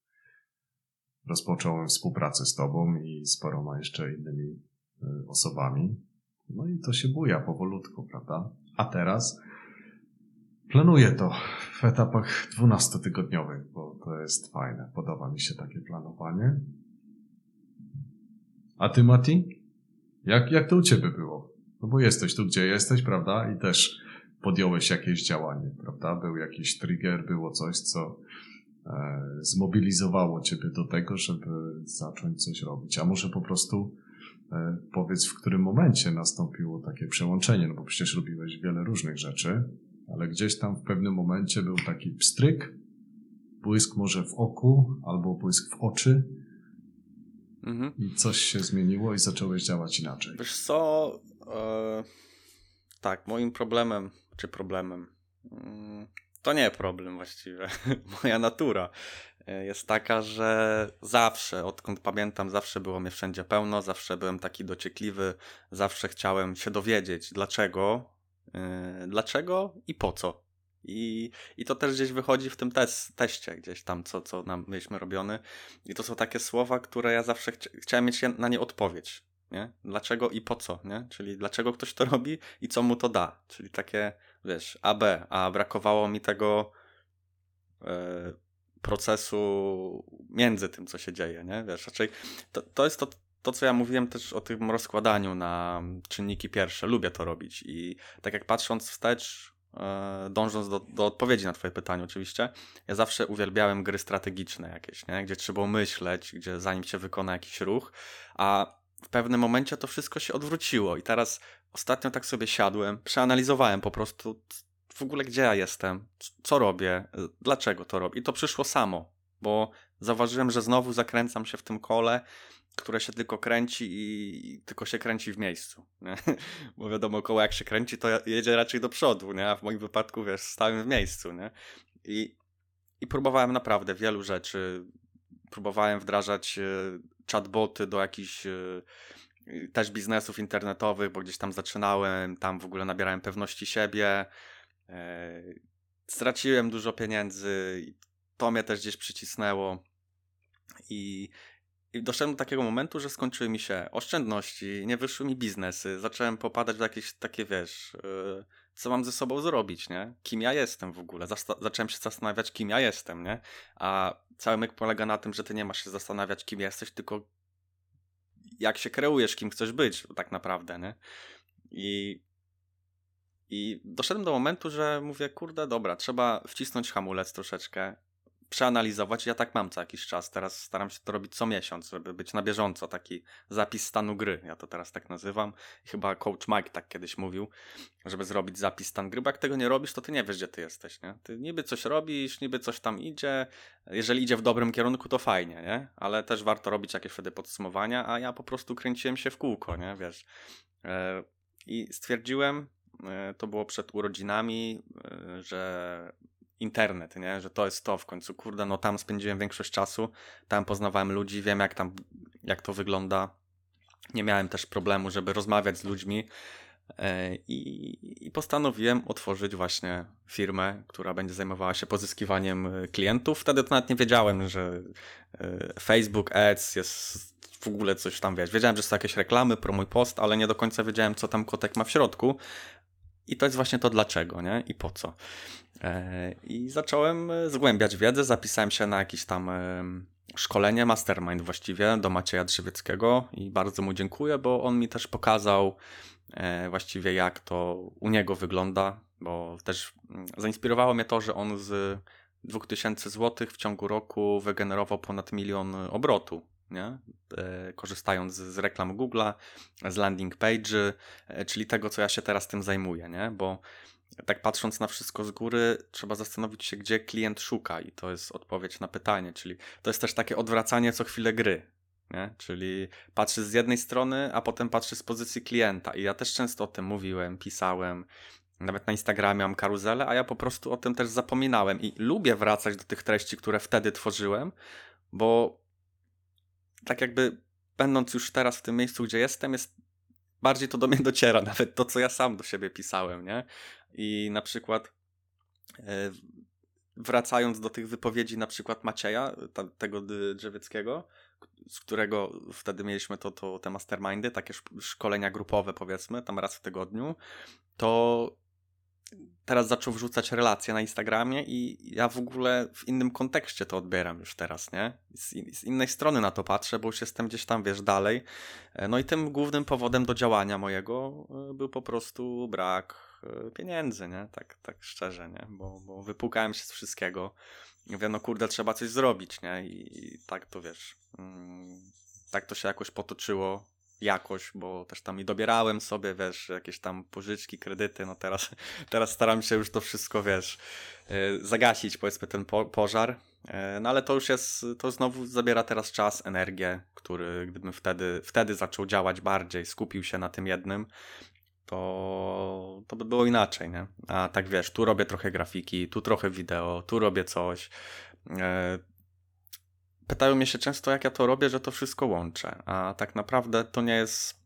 Rozpocząłem współpracę z Tobą i z paroma jeszcze innymi e, osobami. No i to się buja powolutku, prawda? A teraz planuję to w etapach 12-tygodniowych, bo to jest fajne. Podoba mi się takie planowanie. A ty, Mati? Jak, jak to u ciebie było? No bo jesteś tu, gdzie jesteś, prawda? I też podjąłeś jakieś działanie, prawda? Był jakiś trigger, było coś, co e, zmobilizowało ciebie do tego, żeby zacząć coś robić. A może po prostu E, powiedz, w którym momencie nastąpiło takie przełączenie, no bo przecież robiłeś wiele różnych rzeczy, ale gdzieś tam w pewnym momencie był taki pstryk, błysk może w oku, albo błysk w oczy mhm. i coś się zmieniło i zacząłeś działać inaczej. Wiesz co, e, tak, moim problemem, czy problemem, mm, to nie problem właściwie, moja natura E, jest taka, że zawsze, odkąd pamiętam, zawsze było mnie wszędzie pełno, zawsze byłem taki dociekliwy, zawsze chciałem się dowiedzieć, dlaczego, dlaczego i po co. I, I to też gdzieś wychodzi w tym teście, gdzieś tam, co, co nam mieliśmy robiony. I to są takie słowa, które ja zawsze chcia, chciałem mieć na nie odpowiedź. Nie? Dlaczego i po co, nie? Czyli dlaczego ktoś to robi i co mu to da. Czyli takie, wiesz, AB, a brakowało mi tego. Yy, procesu między tym, co się dzieje, nie? Wiesz, raczej to, to jest to, to, co ja mówiłem też o tym rozkładaniu na czynniki pierwsze. Lubię to robić i tak jak patrząc wstecz, e, dążąc do, do odpowiedzi na twoje pytanie oczywiście, ja zawsze uwielbiałem gry strategiczne jakieś, nie? Gdzie trzeba myśleć, gdzie zanim się wykona jakiś ruch, a w pewnym momencie to wszystko się odwróciło i teraz ostatnio tak sobie siadłem, przeanalizowałem po prostu w ogóle gdzie ja jestem, co robię, dlaczego to robię. I to przyszło samo, bo zauważyłem, że znowu zakręcam się w tym kole, które się tylko kręci i tylko się kręci w miejscu. Nie? Bo wiadomo, koło jak się kręci, to jedzie raczej do przodu, nie? a w moim wypadku, wiesz, stałem w miejscu. Nie? I, I próbowałem naprawdę wielu rzeczy. Próbowałem wdrażać e, chatboty do jakichś e, też biznesów internetowych, bo gdzieś tam zaczynałem, tam w ogóle nabierałem pewności siebie. E, straciłem dużo pieniędzy to mnie też gdzieś przycisnęło. I, I doszedłem do takiego momentu, że skończyły mi się oszczędności, nie wyszły mi biznesy. Zacząłem popadać w jakieś takie, wiesz, yy, co mam ze sobą zrobić, nie? Kim ja jestem w ogóle? Zasta zacząłem się zastanawiać, kim ja jestem, nie? A cały myk polega na tym, że ty nie masz się zastanawiać, kim jesteś, tylko jak się kreujesz, kim chcesz być, tak naprawdę, nie? I i doszedłem do momentu, że mówię, kurde, dobra, trzeba wcisnąć hamulec troszeczkę, przeanalizować. Ja tak mam co jakiś czas. Teraz staram się to robić co miesiąc, żeby być na bieżąco. Taki zapis stanu gry, ja to teraz tak nazywam. Chyba coach Mike tak kiedyś mówił, żeby zrobić zapis stan gry, bo jak tego nie robisz, to ty nie wiesz, gdzie ty jesteś, nie? Ty niby coś robisz, niby coś tam idzie. Jeżeli idzie w dobrym kierunku, to fajnie, nie? Ale też warto robić jakieś wtedy podsumowania, a ja po prostu kręciłem się w kółko, nie? Wiesz. E, I stwierdziłem, E, to było przed urodzinami, e, że internet, nie? że to jest to w końcu. Kurde, no tam spędziłem większość czasu, tam poznawałem ludzi, wiem jak tam, jak to wygląda. Nie miałem też problemu, żeby rozmawiać z ludźmi. E, I, I, postanowiłem otworzyć właśnie firmę, która będzie zajmowała się pozyskiwaniem e, klientów. Wtedy to nawet nie wiedziałem, że e, Facebook Ads jest w ogóle coś tam, wiesz. Wiedziałem, że są jakieś reklamy, pro mój post, ale nie do końca wiedziałem, co tam kotek ma w środku. I to jest właśnie to dlaczego, nie? I po co. I zacząłem zgłębiać wiedzę, zapisałem się na jakiś tam szkolenie, mastermind właściwie do Macieja Drzewieckiego i bardzo mu dziękuję, bo on mi też pokazał E, właściwie jak to u niego wygląda, bo też mm, zainspirowało mnie to, że on z 2000 zł w ciągu roku wygenerował ponad milion obrotu, nie? E, korzystając z reklam Google'a, z landing page, e, czyli tego, co ja się teraz tym zajmuję, nie? bo tak patrząc na wszystko z góry, trzeba zastanowić się, gdzie klient szuka, i to jest odpowiedź na pytanie, czyli to jest też takie odwracanie co chwilę gry. Nie? Czyli patrzy z jednej strony, a potem patrzy z pozycji klienta. I ja też często o tym mówiłem, pisałem, nawet na Instagramie mam karuzelę, a ja po prostu o tym też zapominałem. I lubię wracać do tych treści, które wtedy tworzyłem, bo tak jakby będąc już teraz w tym miejscu, gdzie jestem, jest bardziej to do mnie dociera, nawet to, co ja sam do siebie pisałem, nie? I na przykład e, wracając do tych wypowiedzi na przykład Macieja, tego Drzewieckiego, z którego wtedy mieliśmy to, to te mastermindy, takie szkolenia grupowe powiedzmy, tam raz w tygodniu, to teraz zaczął wrzucać relacje na Instagramie i ja w ogóle w innym kontekście to odbieram już teraz, nie? Z, z, innej strony na to patrzę, bo już jestem gdzieś tam, wiesz, dalej. E, no i tym głównym powodem do działania mojego e, był po prostu brak e, pieniędzy, nie? Tak, tak szczerze, nie? Bo, bo wypukałem się z wszystkiego. Mówię, no kurde, trzeba coś zrobić, nie? I, i tak to, wiesz, mm, tak to się jakoś potoczyło jakoś, bo też tam i dobierałem sobie, wiesz, jakieś tam pożyczki, kredyty, no teraz, teraz staram się już to wszystko, wiesz, e, zagasić, powiedzmy, ten po pożar, e, no ale to już jest, to znowu zabiera teraz czas, energię, który gdybym wtedy, wtedy zaczął działać bardziej, skupił się na tym jednym, to, to by było inaczej, nie? A tak wiesz, tu robię trochę grafiki, tu trochę wideo, tu robię coś, e, pytają mnie się często, jak ja to robię, że to wszystko łączę. A tak naprawdę to nie jest.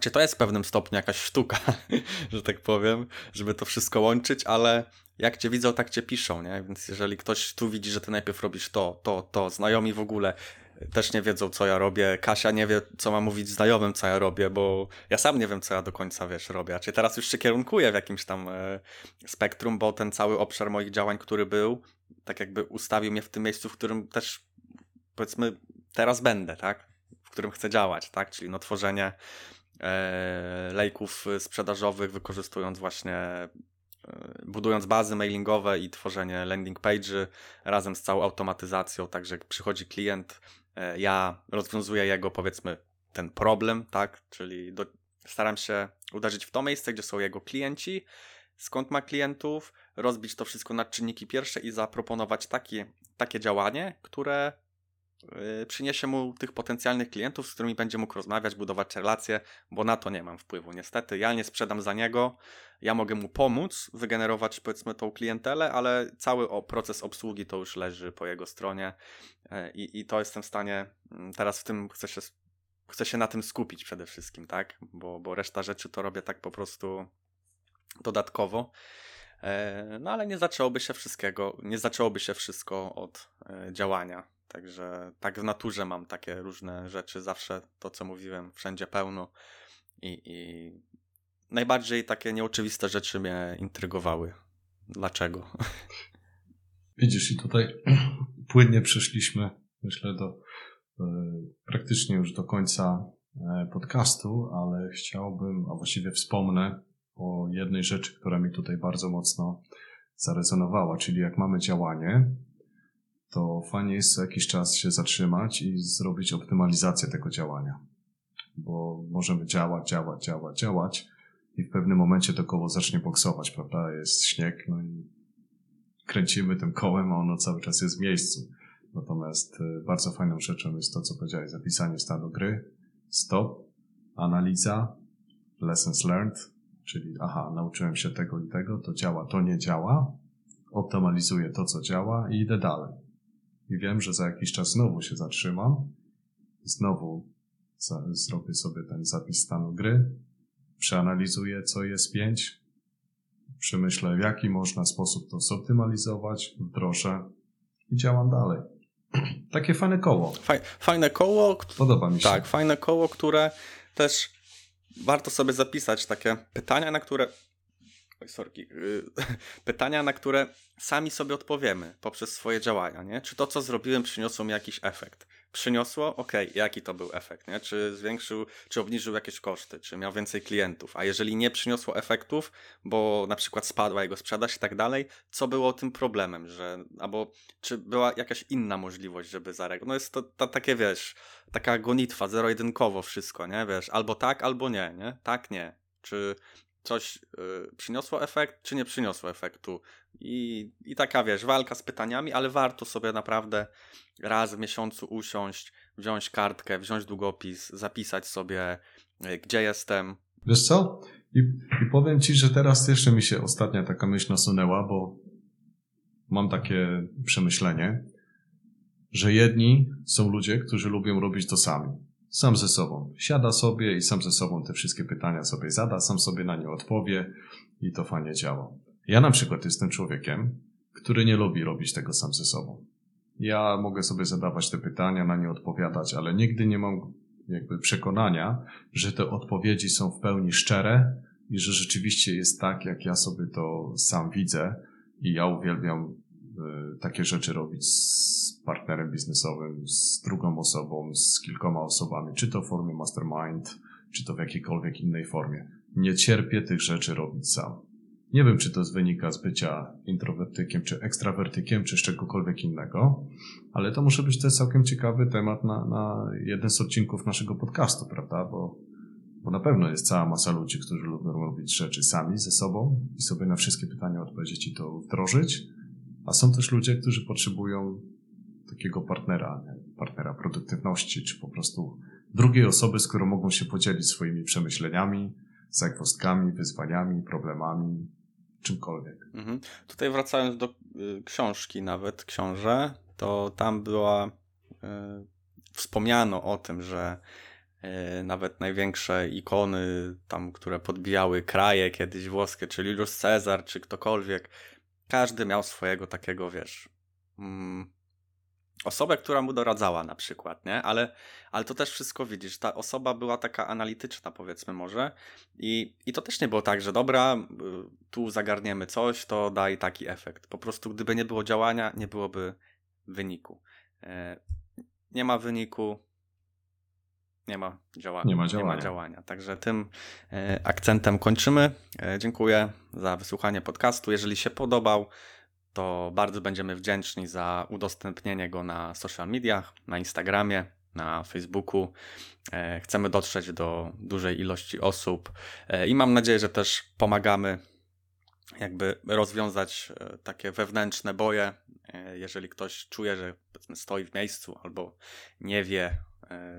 Czy to jest w pewnym stopniu jakaś sztuka, że tak powiem, żeby to wszystko łączyć, ale jak cię widzą, tak cię piszą, nie? Więc jeżeli ktoś tu widzi, że ty najpierw robisz to, to, to, znajomi w ogóle też nie wiedzą, co ja robię. Kasia nie wie, co ma mówić znajomym, co ja robię, bo ja sam nie wiem, co ja do końca, wiesz, robię. Czyli teraz już się kierunkuję w jakimś tam e, spektrum, bo ten cały obszar moich działań, który był, tak jakby ustawił mnie w tym miejscu, w którym też powiedzmy teraz będę, tak? W którym chcę działać, tak? Czyli no tworzenie e, lejków sprzedażowych, wykorzystując właśnie e, budując bazy mailingowe i tworzenie landing page razem z całą automatyzacją, także przychodzi klient, e, ja rozwiązuję jego powiedzmy ten problem, tak? Czyli do, staram się uderzyć w to miejsce, gdzie są jego klienci, skąd ma klientów, rozbić to wszystko na czynniki pierwsze i zaproponować takie, takie działanie, które przyniesie mu tych potencjalnych klientów, z którymi będzie mógł rozmawiać, budować relacje, bo na to nie mam wpływu. Niestety, ja nie sprzedam za niego, ja mogę mu pomóc wygenerować powiedzmy tą klientelę, ale cały proces obsługi to już leży po jego stronie y, i, i to jestem w stanie, mm, teraz w tym chcę się, chcę się na tym skupić przede wszystkim, tak? Bo, bo reszta rzeczy to robię tak po prostu dodatkowo. E, no ale nie zaczęłoby się wszystkiego, nie zaczęłoby się wszystko od e, działania Także tak w naturze mam takie różne rzeczy, zawsze to, co mówiłem, wszędzie pełno i, i najbardziej takie nieoczywiste rzeczy mnie intrygowały. Dlaczego? Widzisz, i tutaj płynnie przeszliśmy, myślę, do e, praktycznie już do końca e, podcastu, ale chciałbym, a właściwie wspomnę o jednej rzeczy, która mi tutaj bardzo mocno zarezonowała, czyli jak mamy działanie, to fajnie jest co jakiś czas się zatrzymać i zrobić optymalizację tego działania. Bo możemy działać, działać, działać, działać i w pewnym momencie to koło zacznie boksować, prawda? Jest śnieg, no i kręcimy tym kołem, a ono cały czas jest w miejscu. Natomiast y, bardzo fajną rzeczą jest to, co powiedziałeś, zapisanie stanu gry, stop, analiza, lessons learned, czyli aha, nauczyłem się tego i tego, to działa, to nie działa, optymalizuję to, co działa i idę dalej i wiem, że za jakiś czas znowu się zatrzymam, znowu za, zrobię sobie ten zapis stanu gry przeanalizuję, co jest pięć, przemyślę, w jaki można sposób to zoptymalizować, wdrożę i działam dalej. Takie fajne koło. Faj, fajne koło, Podoba mi się. tak, fajne koło, które też warto sobie zapisać takie pytania, na które. Oj, sorki. Yy, pytania, na które sami sobie odpowiemy poprzez swoje działania, nie? Czy to, co zrobiłem, przyniosło mi jakiś efekt? Przyniosło? Okej, jaki to był efekt, nie? Czy zwiększył, czy obniżył jakieś koszty, czy miał więcej klientów? A jeżeli nie przyniosło efektów, bo na przykład spadła jego sprzedaż i tak dalej, co było tym problemem, że, albo czy była jakaś inna możliwość, żeby zareagować? No jest to, to takie, wiesz, taka gonitwa, zero-jedynkowo wszystko, nie? Wiesz, albo tak, albo nie, nie? Tak, nie. Czy coś y, przyniosło efekt, czy nie przyniosło efektu? I, I taka, wiesz, walka z pytaniami, ale warto sobie naprawdę raz w miesiącu usiąść, wziąć kartkę, wziąć długopis, zapisać sobie, y, gdzie jestem. Wiesz co? I, I powiem ci, że teraz jeszcze mi się ostatnia taka myśl nasunęła, bo mam takie przemyślenie, że jedni są ludzie, którzy lubią robić to sami. Sam ze sobą. Siada sobie i sam ze sobą te wszystkie pytania sobie zada, sam sobie na nie odpowie i to fajnie działa. Ja na przykład jestem człowiekiem, który nie lubi robić tego sam ze sobą. Ja mogę sobie zadawać te pytania, na nie odpowiadać, ale nigdy nie mam jakby przekonania, że te odpowiedzi są w pełni szczere i że rzeczywiście jest tak, jak ja sobie to sam widzę i ja uwielbiam takie rzeczy robić z partnerem biznesowym, z drugą osobą, z kilkoma osobami, czy to w formie mastermind, czy to w jakiejkolwiek innej formie. Nie cierpię tych rzeczy robić sam. Nie wiem, czy to wynika z bycia introwertykiem, czy ekstrawertykiem, czy z czegokolwiek innego, ale to może być też całkiem ciekawy temat na, na jeden z odcinków naszego podcastu, prawda? Bo, bo na pewno jest cała masa ludzi, którzy lubią robić rzeczy sami ze sobą i sobie na wszystkie pytania odpowiedzieć i to wdrożyć, a są też ludzie, którzy potrzebują takiego partnera, nie? partnera produktywności, czy po prostu drugiej osoby, z którą mogą się podzielić swoimi przemyśleniami, zagwozdkami, wyzwaniami, problemami, czymkolwiek. Mhm. Tutaj wracając do y, książki nawet, książę, to tam była, y, wspomniano o tym, że y, nawet największe ikony tam, które podbijały kraje kiedyś włoskie, czy Julius Cezar, czy ktokolwiek, każdy miał swojego takiego, wiesz, mm, osobę, która mu doradzała na przykład, nie? Ale, ale to też wszystko widzisz, ta osoba była taka analityczna powiedzmy może i, i to też nie było tak, że dobra, y, tu zagarniemy coś, to daj taki efekt. Po prostu gdyby nie było działania, nie byłoby wyniku. E, Nie ma wyniku, nie ma działania. Nie ma działania. działania. Także tym e, akcentem kończymy. E, Dziękuję za wysłuchanie podcastu. Jeżeli się podobał, to bardzo będziemy wdzięczni za udostępnienie go na social mediach, na Instagramie, na Facebooku. E, Chcemy dotrzeć do dużej ilości osób i mam nadzieję, że też pomagamy jakby rozwiązać takie wewnętrzne boje. Jeżeli ktoś czuje, że stoi w miejscu albo nie wie,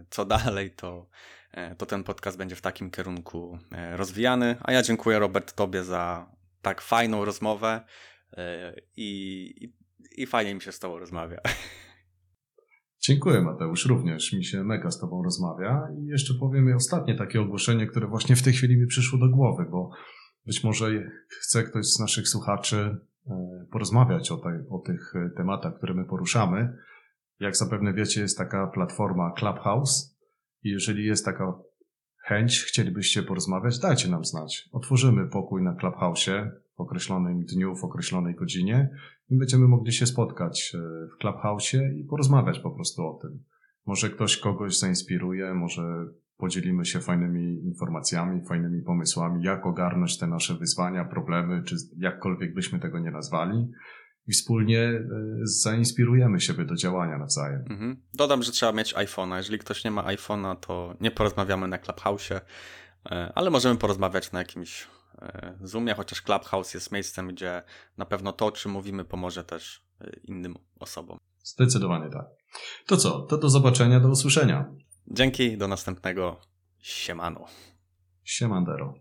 co dalej, to, e, to ten podcast będzie w takim kierunku e, rozwijany. A ja dziękuję Robert Tobie za tak fajną rozmowę e, i, i, i fajnie mi się z Tobą rozmawia. Dziękuję Mateusz, również mi się mega z Tobą rozmawia i jeszcze powiem ostatnie takie ogłoszenie, które właśnie w tej chwili mi przyszło do głowy, bo być może chce ktoś z naszych słuchaczy e, porozmawiać o, o tych e, tematach, które my poruszamy. Jak zapewne wiecie, jest taka platforma Clubhouse i jeżeli jest taka chęć, chcielibyście porozmawiać, dajcie nam znać. Otworzymy pokój na Clubhouse'ie w określonym dniu, w określonej godzinie i będziemy mogli się spotkać e, w Clubhouse'ie i porozmawiać po prostu o tym. Może ktoś kogoś zainspiruje, może podzielimy się fajnymi informacjami, fajnymi pomysłami, jak ogarnąć te nasze wyzwania, problemy, czy jakkolwiek byśmy tego nie nazwali. I wspólnie e, zainspirujemy siebie do działania nawzajem. Mhm. Dodam, że trzeba mieć iPhone'a. Jeżeli ktoś nie ma iPhone'a, to nie porozmawiamy na Clubhouse'ie, e, ale możemy porozmawiać na jakimś e, Zoomie, chociaż Clubhouse jest miejscem, gdzie na pewno to, o czym mówimy, pomoże też innym osobom. Zdecydowanie tak. To co? To do zobaczenia, do usłyszenia. Dzięki, do następnego. Siemano. Siemandero.